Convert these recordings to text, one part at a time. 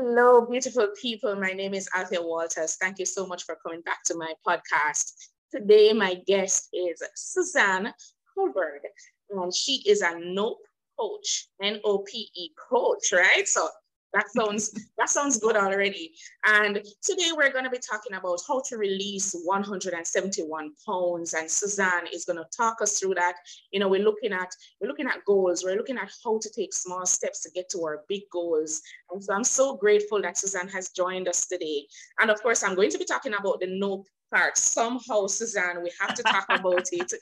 Hello, beautiful people. My name is Althea Walters. Thank you so much for coming back to my podcast. Today, my guest is Suzanne Culberg, and she is a NOPE coach, N-O-P-E coach, right? So that sounds that sounds good already. And today we're going to be talking about how to release 171 pounds. And Suzanne is going to talk us through that. You know, we're looking at we're looking at goals. We're looking at how to take small steps to get to our big goals. And so I'm so grateful that Suzanne has joined us today. And of course, I'm going to be talking about the no part. Somehow, Suzanne, we have to talk about it.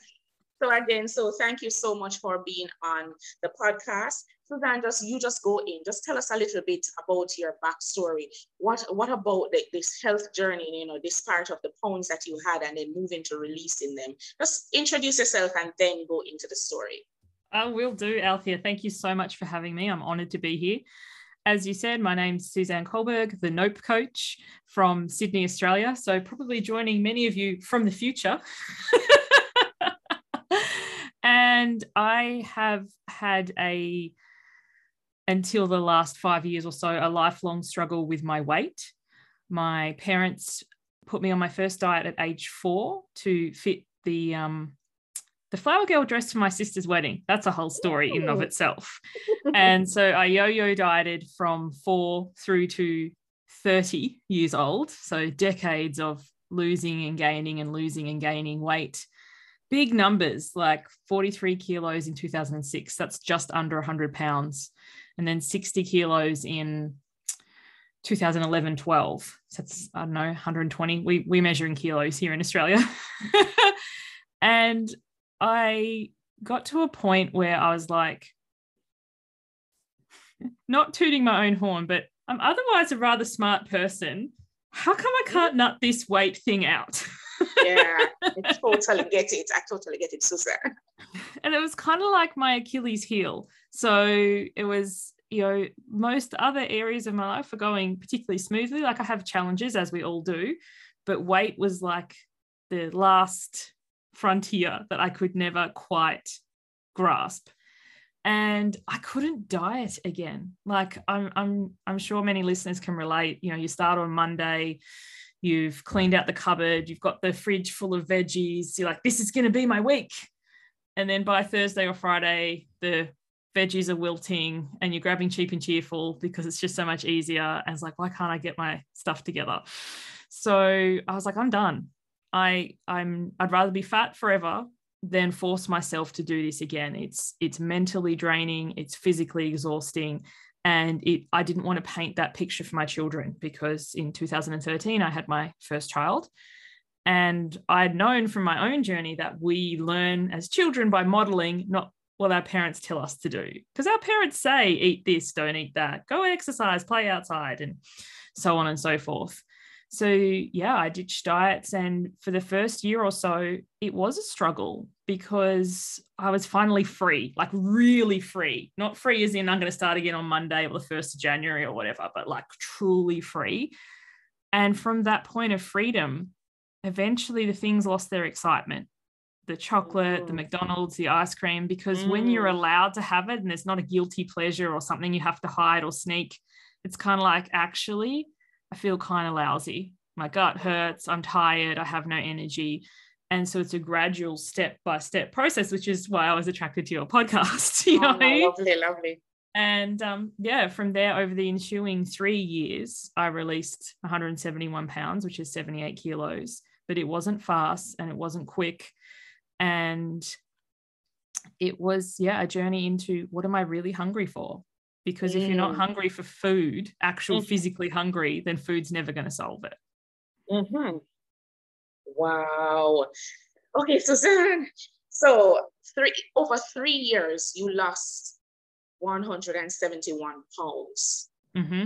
So again, so thank you so much for being on the podcast. Suzanne, just you just go in, just tell us a little bit about your backstory. What what about the, this health journey? You know, this part of the pounds that you had, and then moving to releasing them. Just introduce yourself and then go into the story. I will do, Althea. Thank you so much for having me. I'm honoured to be here. As you said, my name's Suzanne Culberg, the NOPE coach from Sydney, Australia. So probably joining many of you from the future. and I have had a until the last five years or so a lifelong struggle with my weight. My parents put me on my first diet at age four to fit the um, the flower girl dress for my sister's wedding. That's a whole story in of itself. and so I yo-yo dieted from four through to 30 years old. So decades of losing and gaining and losing and gaining weight big numbers like 43 kilos in 2006 that's just under 100 pounds and then 60 kilos in 2011 12 so that's i don't know 120 we, we measure in kilos here in australia and i got to a point where i was like not tooting my own horn but i'm otherwise a rather smart person how come i can't nut this weight thing out yeah, I totally get it. I totally get it, Susan. And it was kind of like my Achilles heel. So it was, you know, most other areas of my life are going particularly smoothly. Like I have challenges, as we all do, but weight was like the last frontier that I could never quite grasp. And I couldn't diet again. Like I'm, I'm, I'm sure many listeners can relate. You know, you start on Monday, you've cleaned out the cupboard, you've got the fridge full of veggies, you're like, this is going to be my week. And then by Thursday or Friday, the veggies are wilting and you're grabbing cheap and cheerful because it's just so much easier. And it's like, why can't I get my stuff together? So I was like, I'm done. I I'm I'd rather be fat forever than force myself to do this again. It's it's mentally draining, it's physically exhausting, and it i didn't want to paint that picture for my children because in 2013 i had my first child and i'd known from my own journey that we learn as children by modeling not what our parents tell us to do. Because our parents say eat this don't eat that. Go exercise play outside and so on and so forth. So yeah i ditched diets and for the first year or so it was a struggle because i was finally free like really free. Not free as in i'm going to start again on monday or the 1st of january or whatever but like truly free. And from that point of freedom eventually the things lost their excitement the chocolate mm. the mcdonald's the ice cream because mm. when you're mm. allowed to have it and there's not a guilty pleasure or something you have to hide or sneak it's kind of like actually I feel kind of lousy. My gut hurts. I'm tired. I have no energy. And so it's a gradual step by step process, which is why I was attracted to your podcast. You oh, know? lovely, lovely. And um, yeah, from there, over the ensuing three years, I released 171 pounds, which is 78 kilos. But it wasn't fast and it wasn't quick. And it was, yeah, a journey into what am I really hungry for? because if you're not mm. hungry for food, actual mm-hmm. physically hungry, then food's never going to solve it. Mm-hmm. Wow. Okay, Suzanne. So three over three years, you lost 171 pounds. Mm-hmm.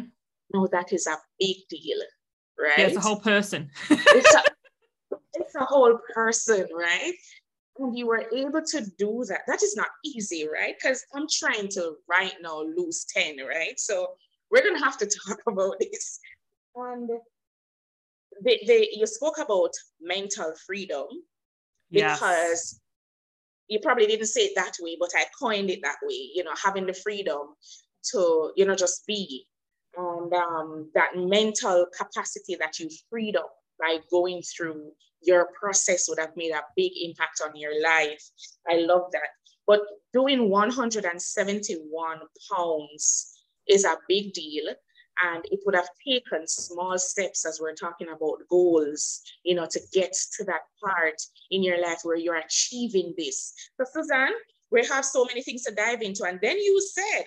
No, that is a big deal, right? Yeah, it's a whole person. it's, a, it's a whole person, right? And you were able to do that, that is not easy, right? Because I'm trying to right now lose 10, right? So we're gonna have to talk about this. And they, they, you spoke about mental freedom because yes. you probably didn't say it that way, but I coined it that way, you know, having the freedom to, you know, just be and um, that mental capacity that you freed up by going through your process would have made a big impact on your life. I love that. But doing 171 pounds is a big deal. And it would have taken small steps as we're talking about goals, you know, to get to that part in your life where you're achieving this. So, Suzanne, we have so many things to dive into. And then you said,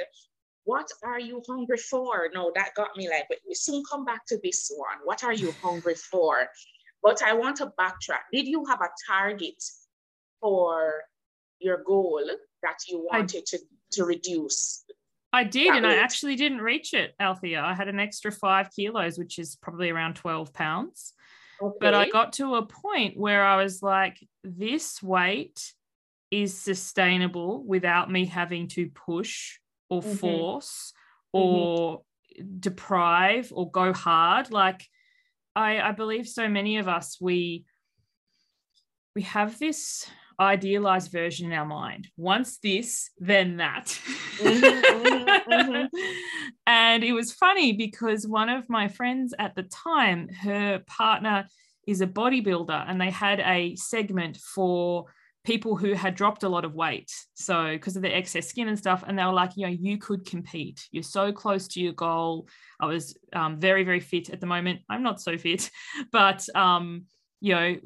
what are you hungry for? No, that got me like, but we soon come back to this one. What are you hungry for? But I want to backtrack. Did you have a target for your goal that you wanted I, to, to reduce? I did, and weight? I actually didn't reach it, Althea. I had an extra five kilos, which is probably around 12 pounds. Okay. But I got to a point where I was like, this weight is sustainable without me having to push or mm-hmm. force or mm-hmm. deprive or go hard like I, I believe so many of us we we have this idealized version in our mind once this then that mm-hmm, mm-hmm, and it was funny because one of my friends at the time her partner is a bodybuilder and they had a segment for people who had dropped a lot of weight. So, because of the excess skin and stuff, and they were like, you know, you could compete. You're so close to your goal. I was um, very, very fit at the moment. I'm not so fit, but um, you know,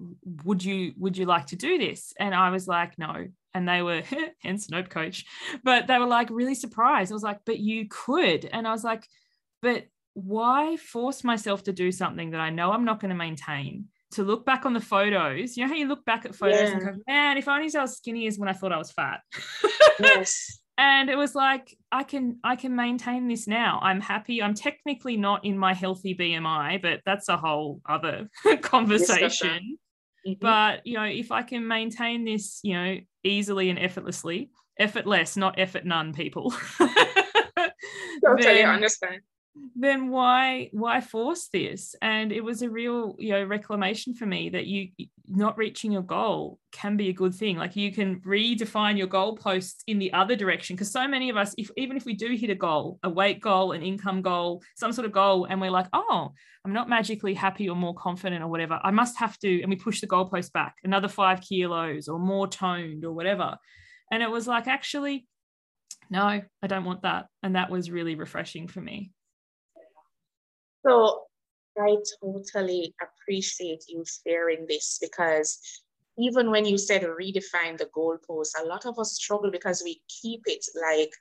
would you would you like to do this? And I was like, no. And they were, hence nope coach, but they were like really surprised. I was like, but you could. And I was like, but why force myself to do something that I know I'm not going to maintain? To look back on the photos. You know how you look back at photos yeah. and go, man, if only I was skinny as when I thought I was fat. yes. and it was like, I can I can maintain this now. I'm happy. I'm technically not in my healthy BMI, but that's a whole other conversation. Mm-hmm. But you know, if I can maintain this, you know, easily and effortlessly, effortless, not effort none, people. totally then, understand then why why force this? And it was a real you know reclamation for me that you not reaching your goal can be a good thing. Like you can redefine your goalposts in the other direction. Because so many of us if even if we do hit a goal a weight goal an income goal some sort of goal and we're like oh i'm not magically happy or more confident or whatever i must have to and we push the goalpost back another five kilos or more toned or whatever. And it was like actually no i don't want that. And that was really refreshing for me so I totally appreciate you sharing this because even when you said redefine the goalpost, a lot of us struggle because we keep it like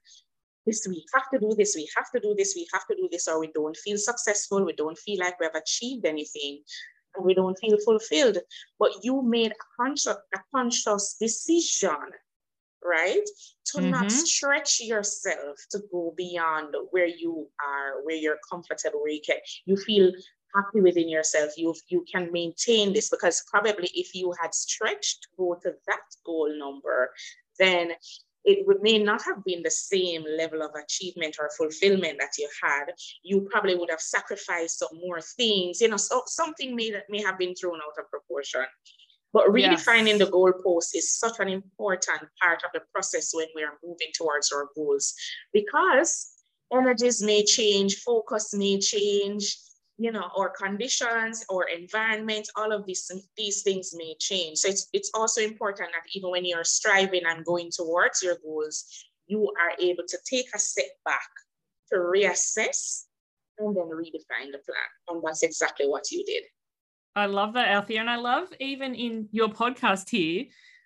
this, we have to do this, we have to do this, we have to do this, or we don't feel successful, we don't feel like we have achieved anything, and we don't feel fulfilled. But you made a conscious, a conscious decision right? To mm-hmm. not stretch yourself to go beyond where you are, where you're comfortable, where you can you feel happy within yourself. You you can maintain this because probably if you had stretched to go to that goal number, then it would, may not have been the same level of achievement or fulfillment that you had. You probably would have sacrificed some more things. You know, so something may may have been thrown out of proportion. But redefining yes. the goalpost is such an important part of the process when we are moving towards our goals because energies may change, focus may change, you know, or conditions or environment, all of these, these things may change. So it's, it's also important that even when you're striving and going towards your goals, you are able to take a step back to reassess and then redefine the plan. And that's exactly what you did. I love that, Althea. And I love even in your podcast here,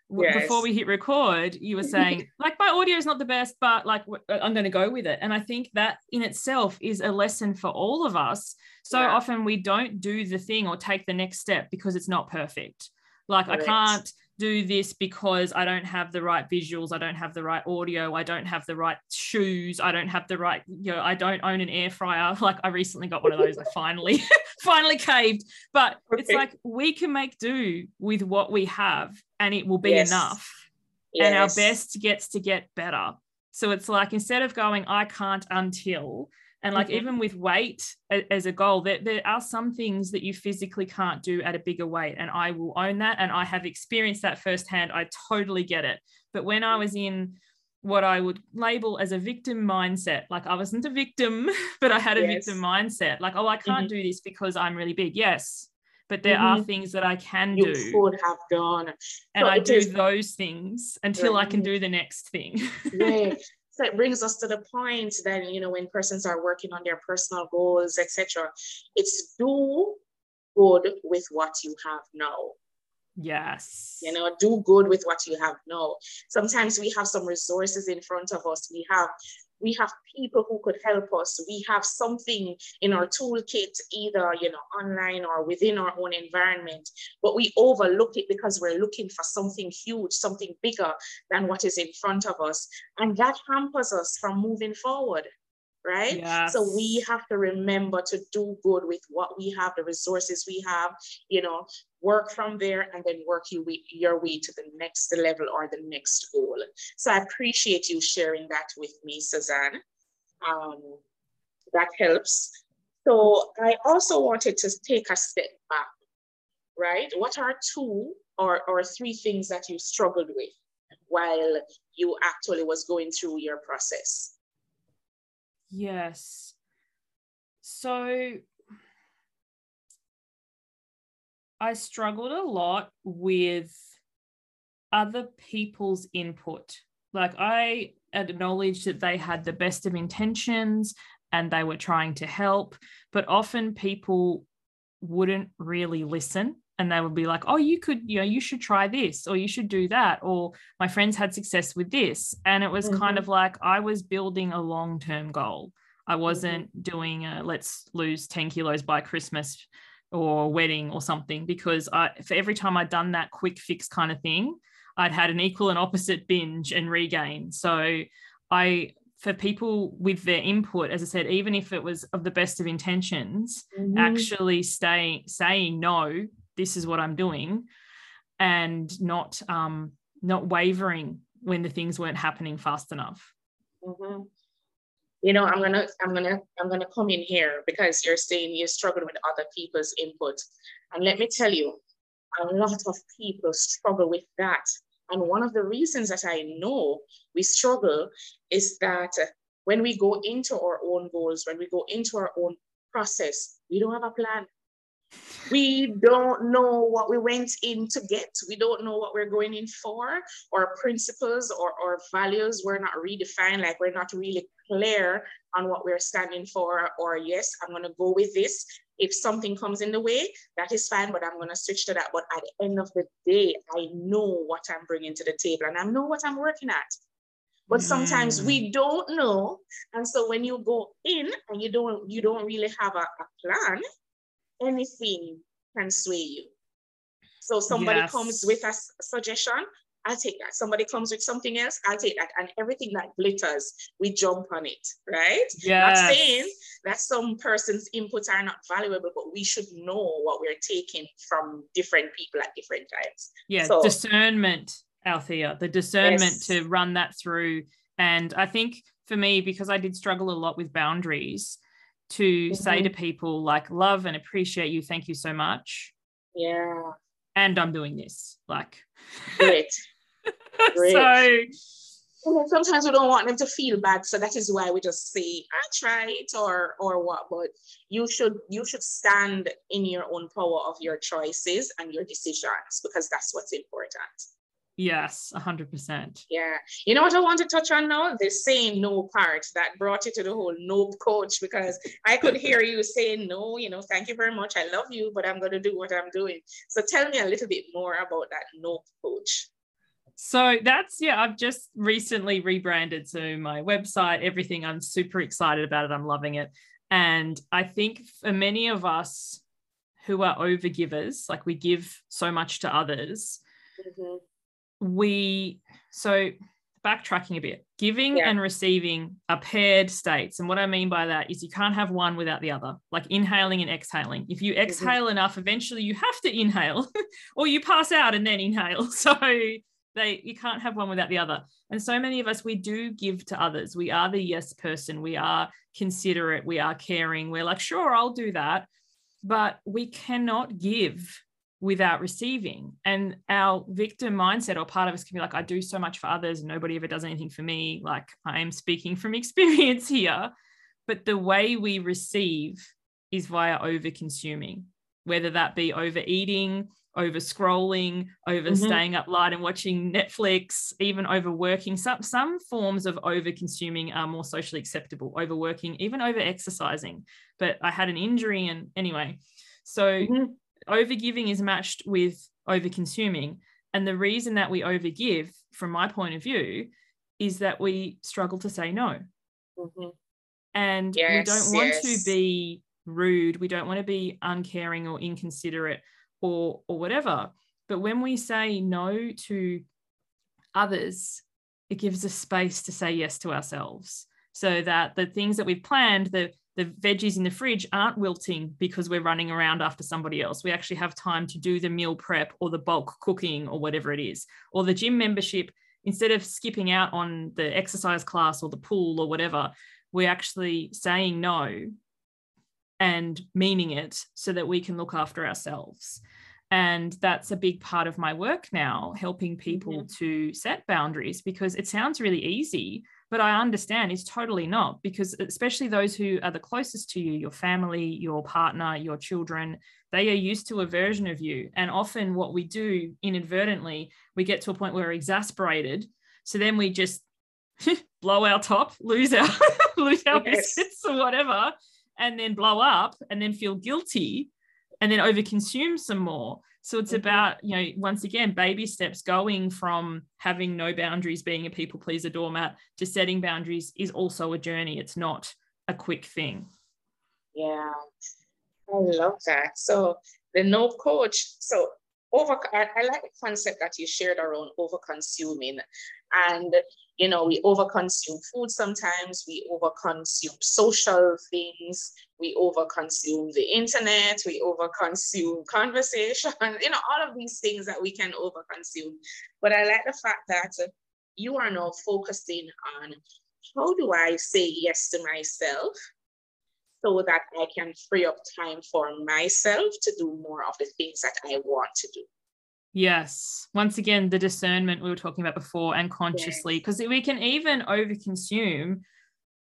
yes. before we hit record, you were saying, like, my audio is not the best, but like, uh, I'm going to go with it. And I think that in itself is a lesson for all of us. So yeah. often we don't do the thing or take the next step because it's not perfect. Like, Correct. I can't do this because I don't have the right visuals, I don't have the right audio, I don't have the right shoes, I don't have the right, you know, I don't own an air fryer. Like I recently got one of those, I finally, finally caved. But okay. it's like we can make do with what we have and it will be yes. enough. Yes. And our best gets to get better. So it's like instead of going, I can't until, and like mm-hmm. even with weight as a goal, there, there are some things that you physically can't do at a bigger weight. And I will own that. And I have experienced that firsthand. I totally get it. But when I was in what I would label as a victim mindset. Like I wasn't a victim, but I had a yes. victim mindset. Like, oh, I can't mm-hmm. do this because I'm really big. Yes. But there mm-hmm. are things that I can you do. You could have done. And so I do is, those things until. I can do the next thing. yeah. It brings us to the point that, you know, when persons are working on their personal goals, etc., it's do good with what you have now. Yes. You know, do good with what you have now. Sometimes we have some resources in front of us. We have we have people who could help us. We have something in our toolkit, either you know, online or within our own environment, but we overlook it because we're looking for something huge, something bigger than what is in front of us. And that hampers us from moving forward right? Yes. So we have to remember to do good with what we have, the resources we have, you know, work from there and then work you your way to the next level or the next goal. So I appreciate you sharing that with me, Suzanne. Um, that helps. So I also wanted to take a step back, right? What are two or, or three things that you struggled with while you actually was going through your process? Yes. So I struggled a lot with other people's input. Like I acknowledged that they had the best of intentions and they were trying to help, but often people wouldn't really listen and they would be like, oh, you could, you know, you should try this or you should do that. Or my friends had success with this. And it was mm-hmm. kind of like I was building a long term goal. I mm-hmm. wasn't mm-hmm. doing a let's lose 10 kilos by Christmas or wedding or something because I, for every time I'd done that quick fix kind of thing, I'd had an equal and opposite binge and regain. So I for people with their input, as I said, even if it was of the best of intentions, mm-hmm. actually staying saying no this is what I'm doing and not um, not wavering when the things weren't happening fast enough. Mm-hmm. You know, I'm gonna I'm gonna I'm gonna come in here because you're saying you struggle with other people's input, and let me tell you, a lot of people struggle with that. And one of the reasons that I know we struggle is that when we go into our own goals, when we go into our own process, we don't have a plan. We don't know what we went in to get. We don't know what we're going in for. Our principles or our values were not redefined, like we're not really clear on what we're standing for. Or, yes, I'm going to go with this. If something comes in the way, that is fine, but I'm going to switch to that. But at the end of the day, I know what I'm bringing to the table and I know what I'm working at but sometimes mm. we don't know and so when you go in and you don't you don't really have a, a plan anything can sway you. So somebody yes. comes with a suggestion, I'll take that. Somebody comes with something else, I'll take that. And everything that glitters, we jump on it, right? Yes. Not saying that some person's inputs are not valuable, but we should know what we're taking from different people at different times. Yeah, so, discernment, Althea, the discernment yes. to run that through. And I think for me, because I did struggle a lot with boundaries, to mm-hmm. say to people like love and appreciate you thank you so much. Yeah. And i'm doing this like. Great, great. so sometimes we don't want them to feel bad so that is why we just say i tried or or what but you should you should stand in your own power of your choices and your decisions because that's what's important Yes, 100%. Yeah. You know what I want to touch on now? The saying no part that brought you to the whole no coach because I could hear you saying no, you know, thank you very much. I love you, but I'm going to do what I'm doing. So tell me a little bit more about that no coach. So that's, yeah, I've just recently rebranded to my website, everything. I'm super excited about it. I'm loving it. And I think for many of us who are overgivers, like we give so much to others, mm-hmm we so backtracking a bit giving yeah. and receiving are paired states. And what i mean by that is you can't have one without the other like inhaling and exhaling. If you mm-hmm. exhale mm-hmm. enough eventually you have to inhale or you pass out and then inhale. So they you can't have one without the other. And so many of us we do give to others. We are the yes person. We are considerate. We are caring. We're like sure i'll do that. But we cannot give without receiving. And our victim mindset, or part of us can be like, I do so much for others, and nobody ever does anything for me. Like I am speaking from experience here. But the way we receive is via over consuming, whether that be overeating, over scrolling, over mm-hmm. staying up late and watching Netflix, even overworking. Some some forms of over consuming are more socially acceptable. Overworking, even over exercising. But I had an injury, and anyway, so mm-hmm. Overgiving is matched with over consuming. And the reason that we overgive, from my point of view, is that we struggle to say no. Mm-hmm. And yes, we don't want yes. to be rude. We don't want to be uncaring or inconsiderate or or whatever but when we say no to others it gives us space to say yes to ourselves so that the things that we've planned the the veggies in the fridge aren't wilting because we're running around after somebody else. We actually have time to do the meal prep or the bulk cooking or whatever it is, or the gym membership. Instead of skipping out on the exercise class or the pool or whatever, we're actually saying no and meaning it so that we can look after ourselves. And that's a big part of my work now, helping people mm-hmm. to set boundaries because it sounds really easy, but I understand it's totally not because, especially those who are the closest to you, your family, your partner, your children, they are used to a version of you. And often, what we do inadvertently, we get to a point where we're exasperated. So then we just blow our top, lose our lose our yes. biscuits or whatever, and then blow up and then feel guilty and then overconsume some more. So it's mm-hmm. about, you know, once again, baby steps going from having no boundaries, being a people pleaser doormat to setting boundaries is also a journey. It's not a quick thing. Yeah, I love that. So the no coach. So over, I, I like the concept that you shared around over consuming. And you know, we over consume food sometimes, we over consume social things, we over consume the internet, we over consume conversation, you know, all of these things that we can over consume. But I like the fact that you are now focusing on how do I say yes to myself so that I can free up time for myself to do more of the things that I want to do. Yes. Once again, the discernment we were talking about before and consciously, because yes. we can even overconsume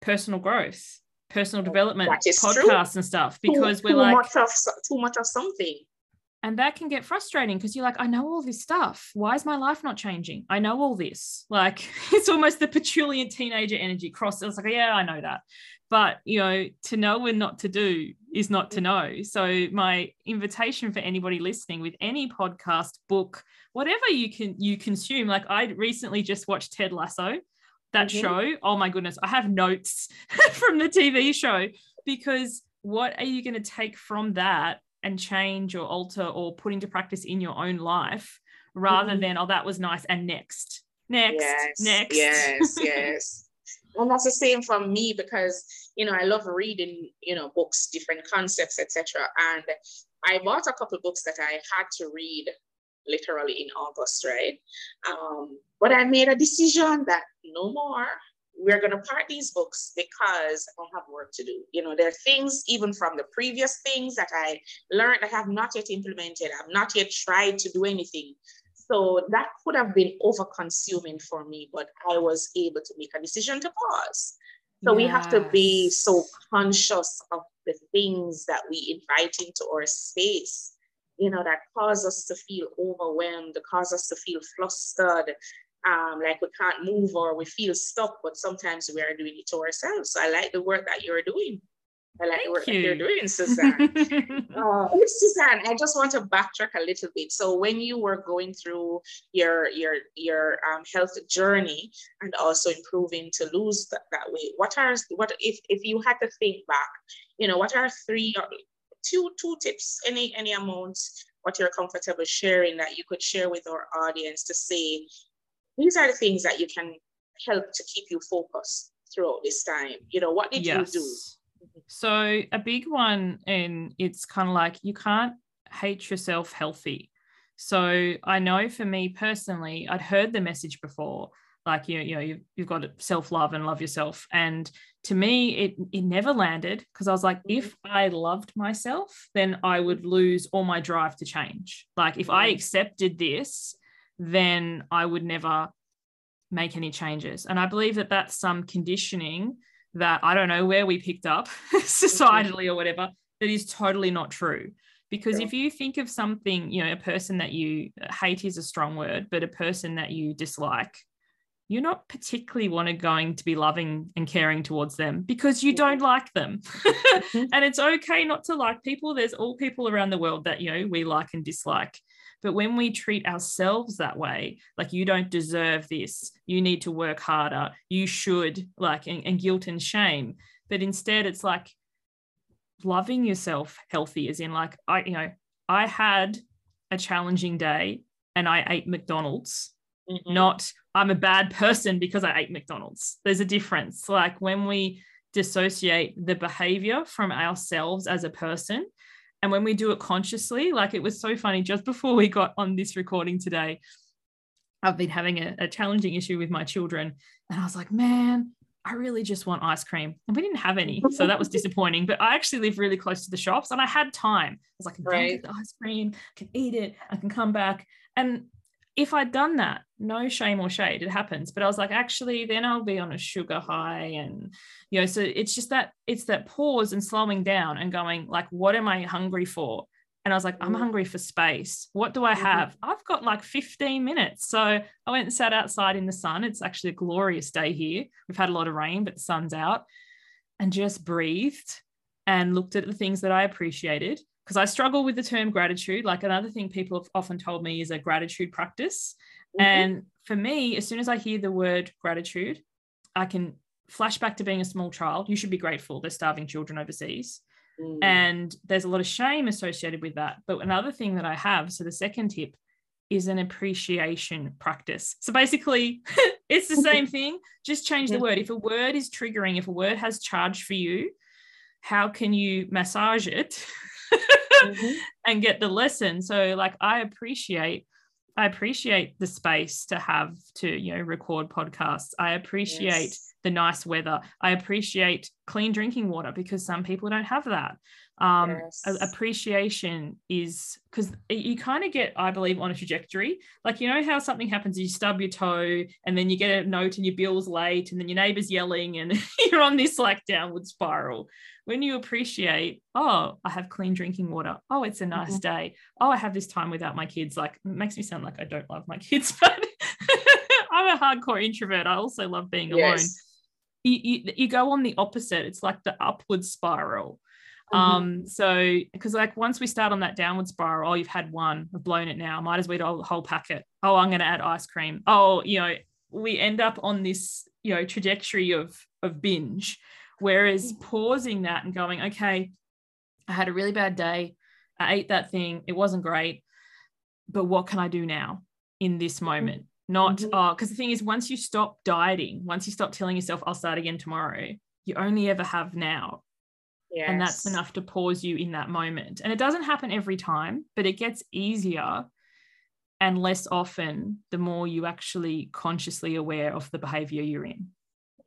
personal growth, personal development, podcasts true. and stuff, because too, we're too like much of, too much of something. And that can get frustrating because you're like, I know all this stuff. Why is my life not changing? I know all this. Like it's almost the petulant teenager energy cross. It's like, yeah, I know that but you know to know and not to do is not to know so my invitation for anybody listening with any podcast book whatever you can you consume like i recently just watched ted lasso that mm-hmm. show oh my goodness i have notes from the tv show because what are you going to take from that and change or alter or put into practice in your own life rather mm-hmm. than oh that was nice and next next yes, next. yes yes. And that's the same for me because you know i love reading you know books different concepts etc and i bought a couple books that i had to read literally in august right? Um, but i made a decision that no more we're going to part these books because i have work to do you know there are things even from the previous things that i learned i have not yet implemented i've not yet tried to do anything so that could have been over consuming for me, but I was able to make a decision to pause. So yes. we have to be so conscious of the things that we invite into our space, you know, that cause us to feel overwhelmed, cause us to feel flustered, um, like we can't move or we feel stuck, but sometimes we are doing it to ourselves. So I like the work that you're doing. I like Thank the work you. that you're doing, Suzanne. uh, Suzanne, I just want to backtrack a little bit. So when you were going through your your your um, health journey and also improving to lose that, that weight, what are what if if you had to think back, you know, what are three or two two tips, any any amounts, what you're comfortable sharing that you could share with our audience to say these are the things that you can help to keep you focused throughout this time. You know, what did yes. you do? So a big one, and it's kind of like you can't hate yourself healthy. So I know for me personally, I'd heard the message before, like you, you know you've, you've got self-love and love yourself and to me it it never landed because i was like Mhm. if i loved myself then i would lose all my drive to change like if i Mhm. accepted this then i would never make any changes. And i believe that that's some conditioning that i don't know where we picked up societally or whatever that is totally not true. Because True. if you think of something you know a person that you hate is a strong word but a person that you dislike you're not particularly want to going to be loving and caring towards them because you don't like them. Mhm. and it's okay not to like people. There's all people around the world that you know we like and dislike but when we treat ourselves that way like you don't deserve this you need to work harder you should like and, and guilt and shame but instead it's like loving yourself healthy as in like i you know i had a challenging day and i ate mcdonald's Mhm. not I'm a bad person because I ate McDonald's. There's a difference. Like when we dissociate the behavior from ourselves as a person, and when we do it consciously, like it was so funny just before we got on this recording today. I've been having a, a challenging issue with my children, and I was like, man, I really just want ice cream. And we didn't have any. So that was disappointing. But I actually live really close to the shops and I had time. I was like, I can Right. get the ice cream, I can eat it, I can come back. And if I'd done that, no shame or shade, it happens. But I was like, actually, then I'll be on a sugar high. And, you know, so it's just that it's that pause and slowing down and going, like, what am I hungry for? And I was like, I'm Mhm. hungry for space. What do I Mhm. have? I've got like 15 minutes. So I went and sat outside in the sun. It's actually a glorious day here. We've had a lot of rain, but the sun's out and just breathed and looked at the things that I appreciated. Because I struggle with the term gratitude. Like another thing people have often told me is a gratitude practice. Mhm. And for me, as soon as I hear the word gratitude, I can flash back to being a small child. You should be grateful. There's starving children overseas. Mhm. And there's a lot of shame associated with that. But another thing that I have, so the second tip is an appreciation practice. So basically, it's the same thing, just change the Mhm. word. If a word is triggering, if a word has charge for you, how can you massage it Mhm. and get the lesson? So, like, I appreciate. I appreciate the space to have to, you know, record podcasts. I appreciate Yes. The nice weather. I appreciate clean drinking water because some people don't have that. Um, Yes. appreciation is because you kind of get, I believe, on a trajectory. Like you know how something happens, you stub your toe, and then you get a note, and your bill's late, and then your neighbor's yelling, and you're on this like downward spiral. When you appreciate, oh, I have clean drinking water. Oh, it's a nice Mhm. day. Oh, I have this time without my kids. Like it makes me sound like I don't love my kids, but I'm a hardcore introvert. I also love being alone Yes. You, you, you go on the opposite. It's like the upward spiral. Mhm. um so because like once we start on that downward spiral oh you've had one i've blown it now might as well eat a whole packet. Oh i'm going to add ice cream. Oh you know we end up on this you know trajectory of of binge whereas pausing that and going okay i had a really bad day. I ate that thing. It wasn't great. But what can i do now in this moment not Mhm. oh because the thing is once you stop dieting once you stop telling yourself i'll start again tomorrow you only ever have now yes. and that's enough to pause you in that moment and it doesn't happen every time but it gets easier and less often the more you actually consciously aware of the behavior you're in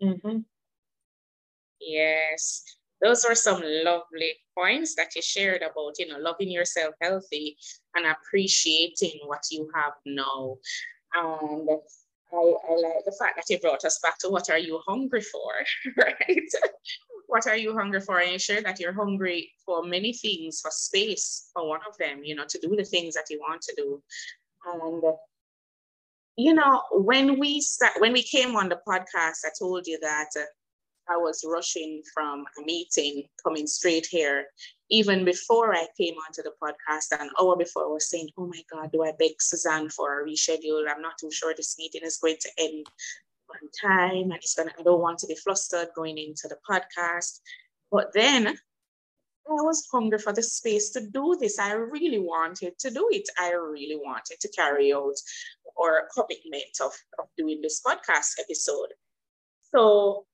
Mhm. Yes, those were some lovely points that you shared about, you know, loving yourself healthy and appreciating what you have now. And I, I like the fact that you brought us back to what are you hungry for, right? what are you hungry for? And shared that you're hungry for many things, for space, for one of them, you know, to do the things that you want to do. And you know, when we start, when we came on the podcast, I told you that uh, I was rushing from a meeting coming straight here. Even before I came onto the podcast, an hour before, I was saying, Oh my God, do I beg Suzanne for a reschedule? I'm not too sure this meeting is going to end on time and it's gonna, I don't want to be flustered going into the podcast. But then I was hungry for the space to do this. I really wanted to do it. I really wanted to carry out or commitment of, of doing this podcast episode. So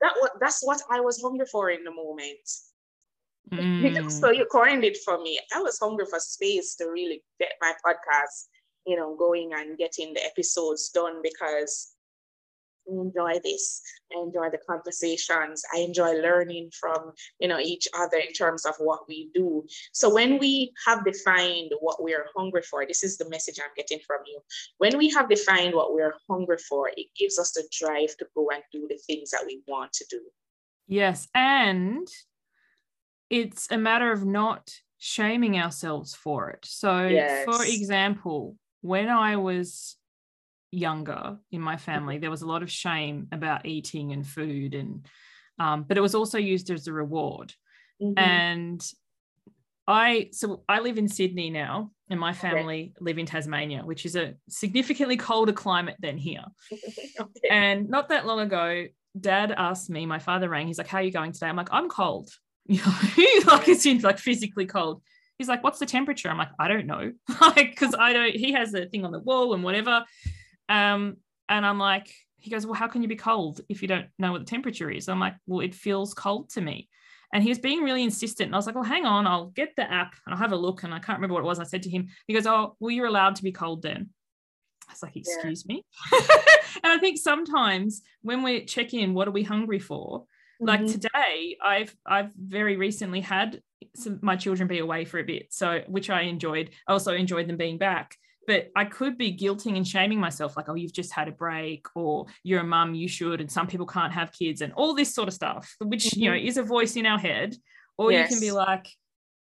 that was that's what I was hungry for in the moment. Mm. So you coined it for me. I was hungry for space to really get my podcast, you know, going and getting the episodes done because I enjoy this. I enjoy the conversations. I enjoy learning from you know each other in terms of what we do. So when we have defined what we are hungry for, this is the message I'm getting from you. When we have defined what we're hungry for, it gives us the drive to go and do the things that we want to do. Yes, and it's a matter of not shaming ourselves for it. So, yes. for example, when I was younger in my family, there was a lot of shame about eating and food, and um, but it was also used as a reward. Mm-hmm. And I so I live in Sydney now, and my family okay. live in Tasmania, which is a significantly colder climate than here. okay. And not that long ago, Dad asked me, my father rang. He's like, "How are you going today?" I'm like, "I'm cold." You know, like it seems like physically cold. He's like, "What's the temperature?" I'm like, "I don't know," like because I don't. He has a thing on the wall and whatever. Um, and I'm like, he goes, Well, how can you be cold if you don't know what the temperature is? I'm like, Well, it feels cold to me. And he was being really insistent. And I was like, Well, hang on, I'll get the app and I'll have a look. And I can't remember what it was. I said to him, He goes, Oh, well, you're allowed to be cold then. I was like, Excuse yeah. me. and I think sometimes when we check in, what are we hungry for? Mm-hmm. Like today, I've I've very recently had some, my children be away for a bit, so which I enjoyed. I also enjoyed them being back but I could be guilting and shaming myself, like, oh, you've just had a break, or you're a mum, you should, and some people can't have kids, and all this sort of stuff, which mm-hmm. you know mm-hmm. is a voice in our head. Or yes. you can be like,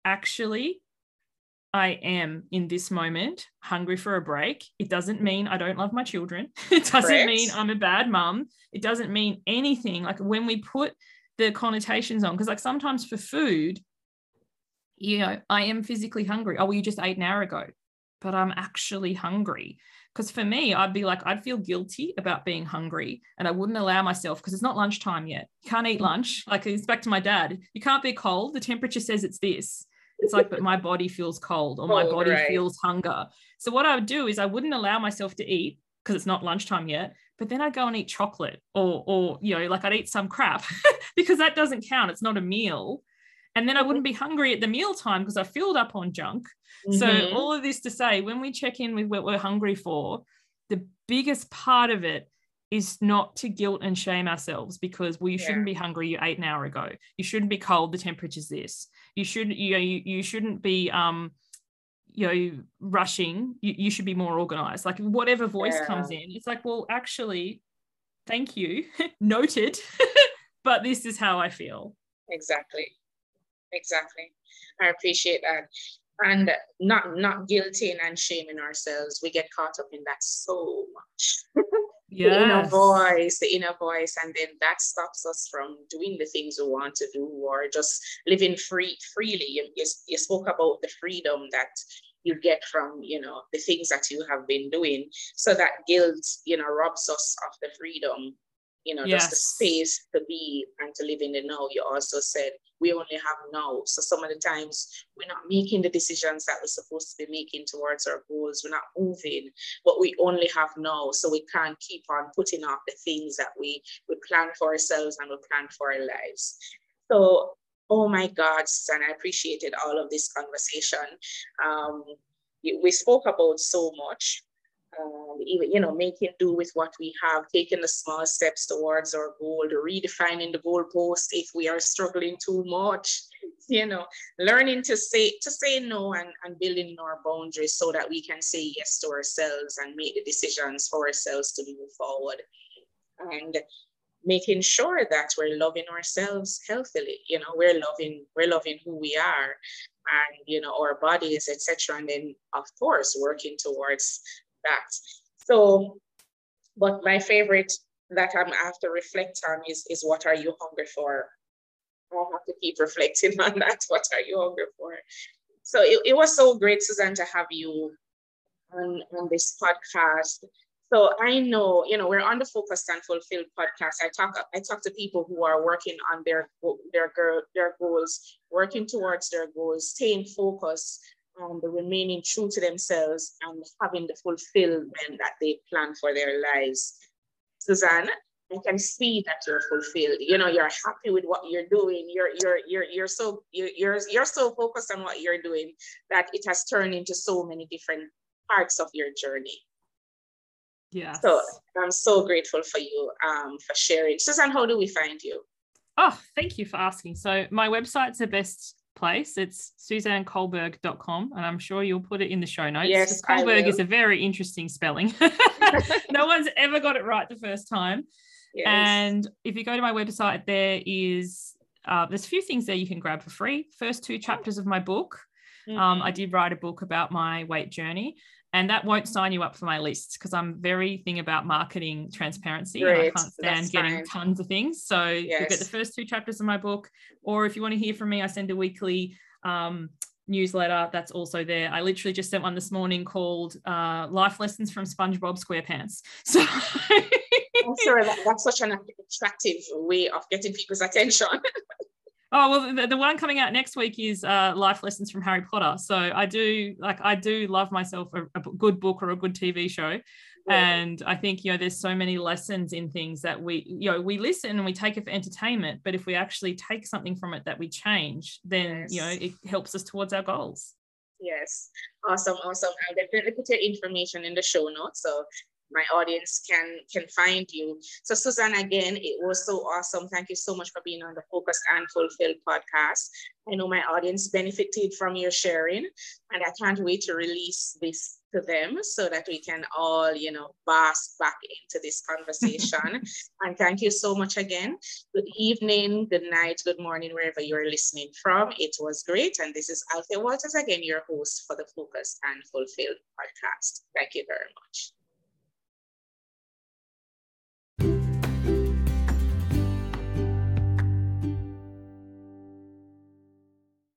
actually, I am in this moment hungry for a break. It doesn't mean I don't love my children. It doesn't Correct. mean I'm a bad mum. It doesn't mean anything. Like when we put the connotations on, because like sometimes for food, you know, I am physically hungry. Oh, well, you just ate an hour ago but I'm actually hungry. Because for me, I'd be like, I'd feel guilty about being hungry and I wouldn't allow myself because it's not lunchtime yet. You can't eat mm. lunch. Like it's back to my dad. You can't be cold. The temperature says it's this. It's like, but my body feels cold or my body right. feels hunger. So what I would do is I wouldn't allow myself to eat because it's not lunchtime yet. But then I'd go and eat chocolate or, or you know, like I'd eat some crap because that doesn't count. It's not a meal and then I wouldn't be hungry at the meal time because I filled up on junk. Mm-hmm. So all of this to say, when we check in with what we're hungry for, the biggest part of it is not to guilt and shame ourselves because well you yeah. shouldn't be hungry you ate an hour ago you shouldn't be cold the temperature's this you should you know you, you shouldn't be um you know rushing you, you should be more organized like whatever voice yeah. comes in it's like well actually thank you noted but this is how i feel exactly exactly. I appreciate that. And not not guilting and shaming ourselves. We get caught up in that so much. Yes. the inner voice, the inner voice, and then that stops us from doing the things we want to do or just living free freely. You, you, you spoke about the freedom that you get from you know the things that you have been doing so that guilt you know robs us of the freedom you know, yes. just the space to be and to live in the now. You also said we only have now. So some of the times we're not making the decisions that we're supposed to be making towards our goals. We're not moving, but we only have now. So we can't keep on putting off the things that we we plan for ourselves and we plan for our lives. So oh my God, Susan, I appreciated all of this conversation. Um, we spoke about so much um, you know making do with what we have taking the small steps towards our goal redefining the goalpost if we are struggling too much you know learning to say to say no and, and building our boundaries so that we can say yes to ourselves and make the decisions for ourselves to move forward. And making sure that we're loving ourselves healthily you know we're loving we're loving who we are and you know our bodies etc and then of course working towards that. So, but my favorite that I'm have to reflect on is, is what are you hungry for? I have to keep reflecting on that. What are you hungry for? So it, it was so great, Suzanne, to have you on, on this podcast. So I know, you know, we're on the Focused and Fulfilled podcast. I talk, I talk to people who are working on their their their goals, working towards their goals, staying focused, and remaining true to themselves and having the fulfillment that they plan for their lives. Suzanne, I can see that you're fulfilled. You know, you're happy with what you're doing. You're you're you're you're so you're you're, you're so focused on what you're doing that it has turned into so many different parts of your journey. Yeah. So I'm so grateful for you um, for sharing. Suzanne, how do we find you? Oh, thank you for asking. So my website's the best place. It's suzanneculberg.com, and I'm sure you'll put it in the show notes. Yes, Culberg is a very interesting spelling. no one's ever got it right the first time. Yes. And if you go to my website, there is uh, there's a few things there you can grab for free. First two chapters of my book. Mm-hmm. Um, I mm-hmm. did write a book about my weight journey, and that won't sign you up for my list because I'm very thing about marketing transparency. And I can't stand That's getting fine. tons of things. So yes. you'll get the first two chapters of my book, or if you want to hear from me, I send a weekly um, newsletter that's also there. I literally just sent one this morning called uh, Life Lessons from SpongeBob SquarePants. So I'm sorry, that, that's such an attractive way of getting people's attention. Oh well, the, the, one coming out next week is uh, Life Lessons from Harry Potter. So I do like I do love myself a, a good book or a good TV show, yeah. and I think you know there's so many lessons in things that we you know we listen and we take it for entertainment, but if we actually take something from it that we change, then yes. you know it helps us towards our goals. Yes, awesome, awesome. I'll definitely put your information in the show notes. So my audience can can find you. So Suzanne, again, it was so awesome. Thank you so much for being on the Focus and Fulfilled podcast. I know my audience benefited from your sharing, and I can't wait to release this to them so that we can all, you know, bask back into this conversation. and thank you so much again. Good evening, good night, good morning, wherever you're listening from. It was great. And this is Althea Walters again, your host for the Focus and Fulfilled podcast. Thank you very much.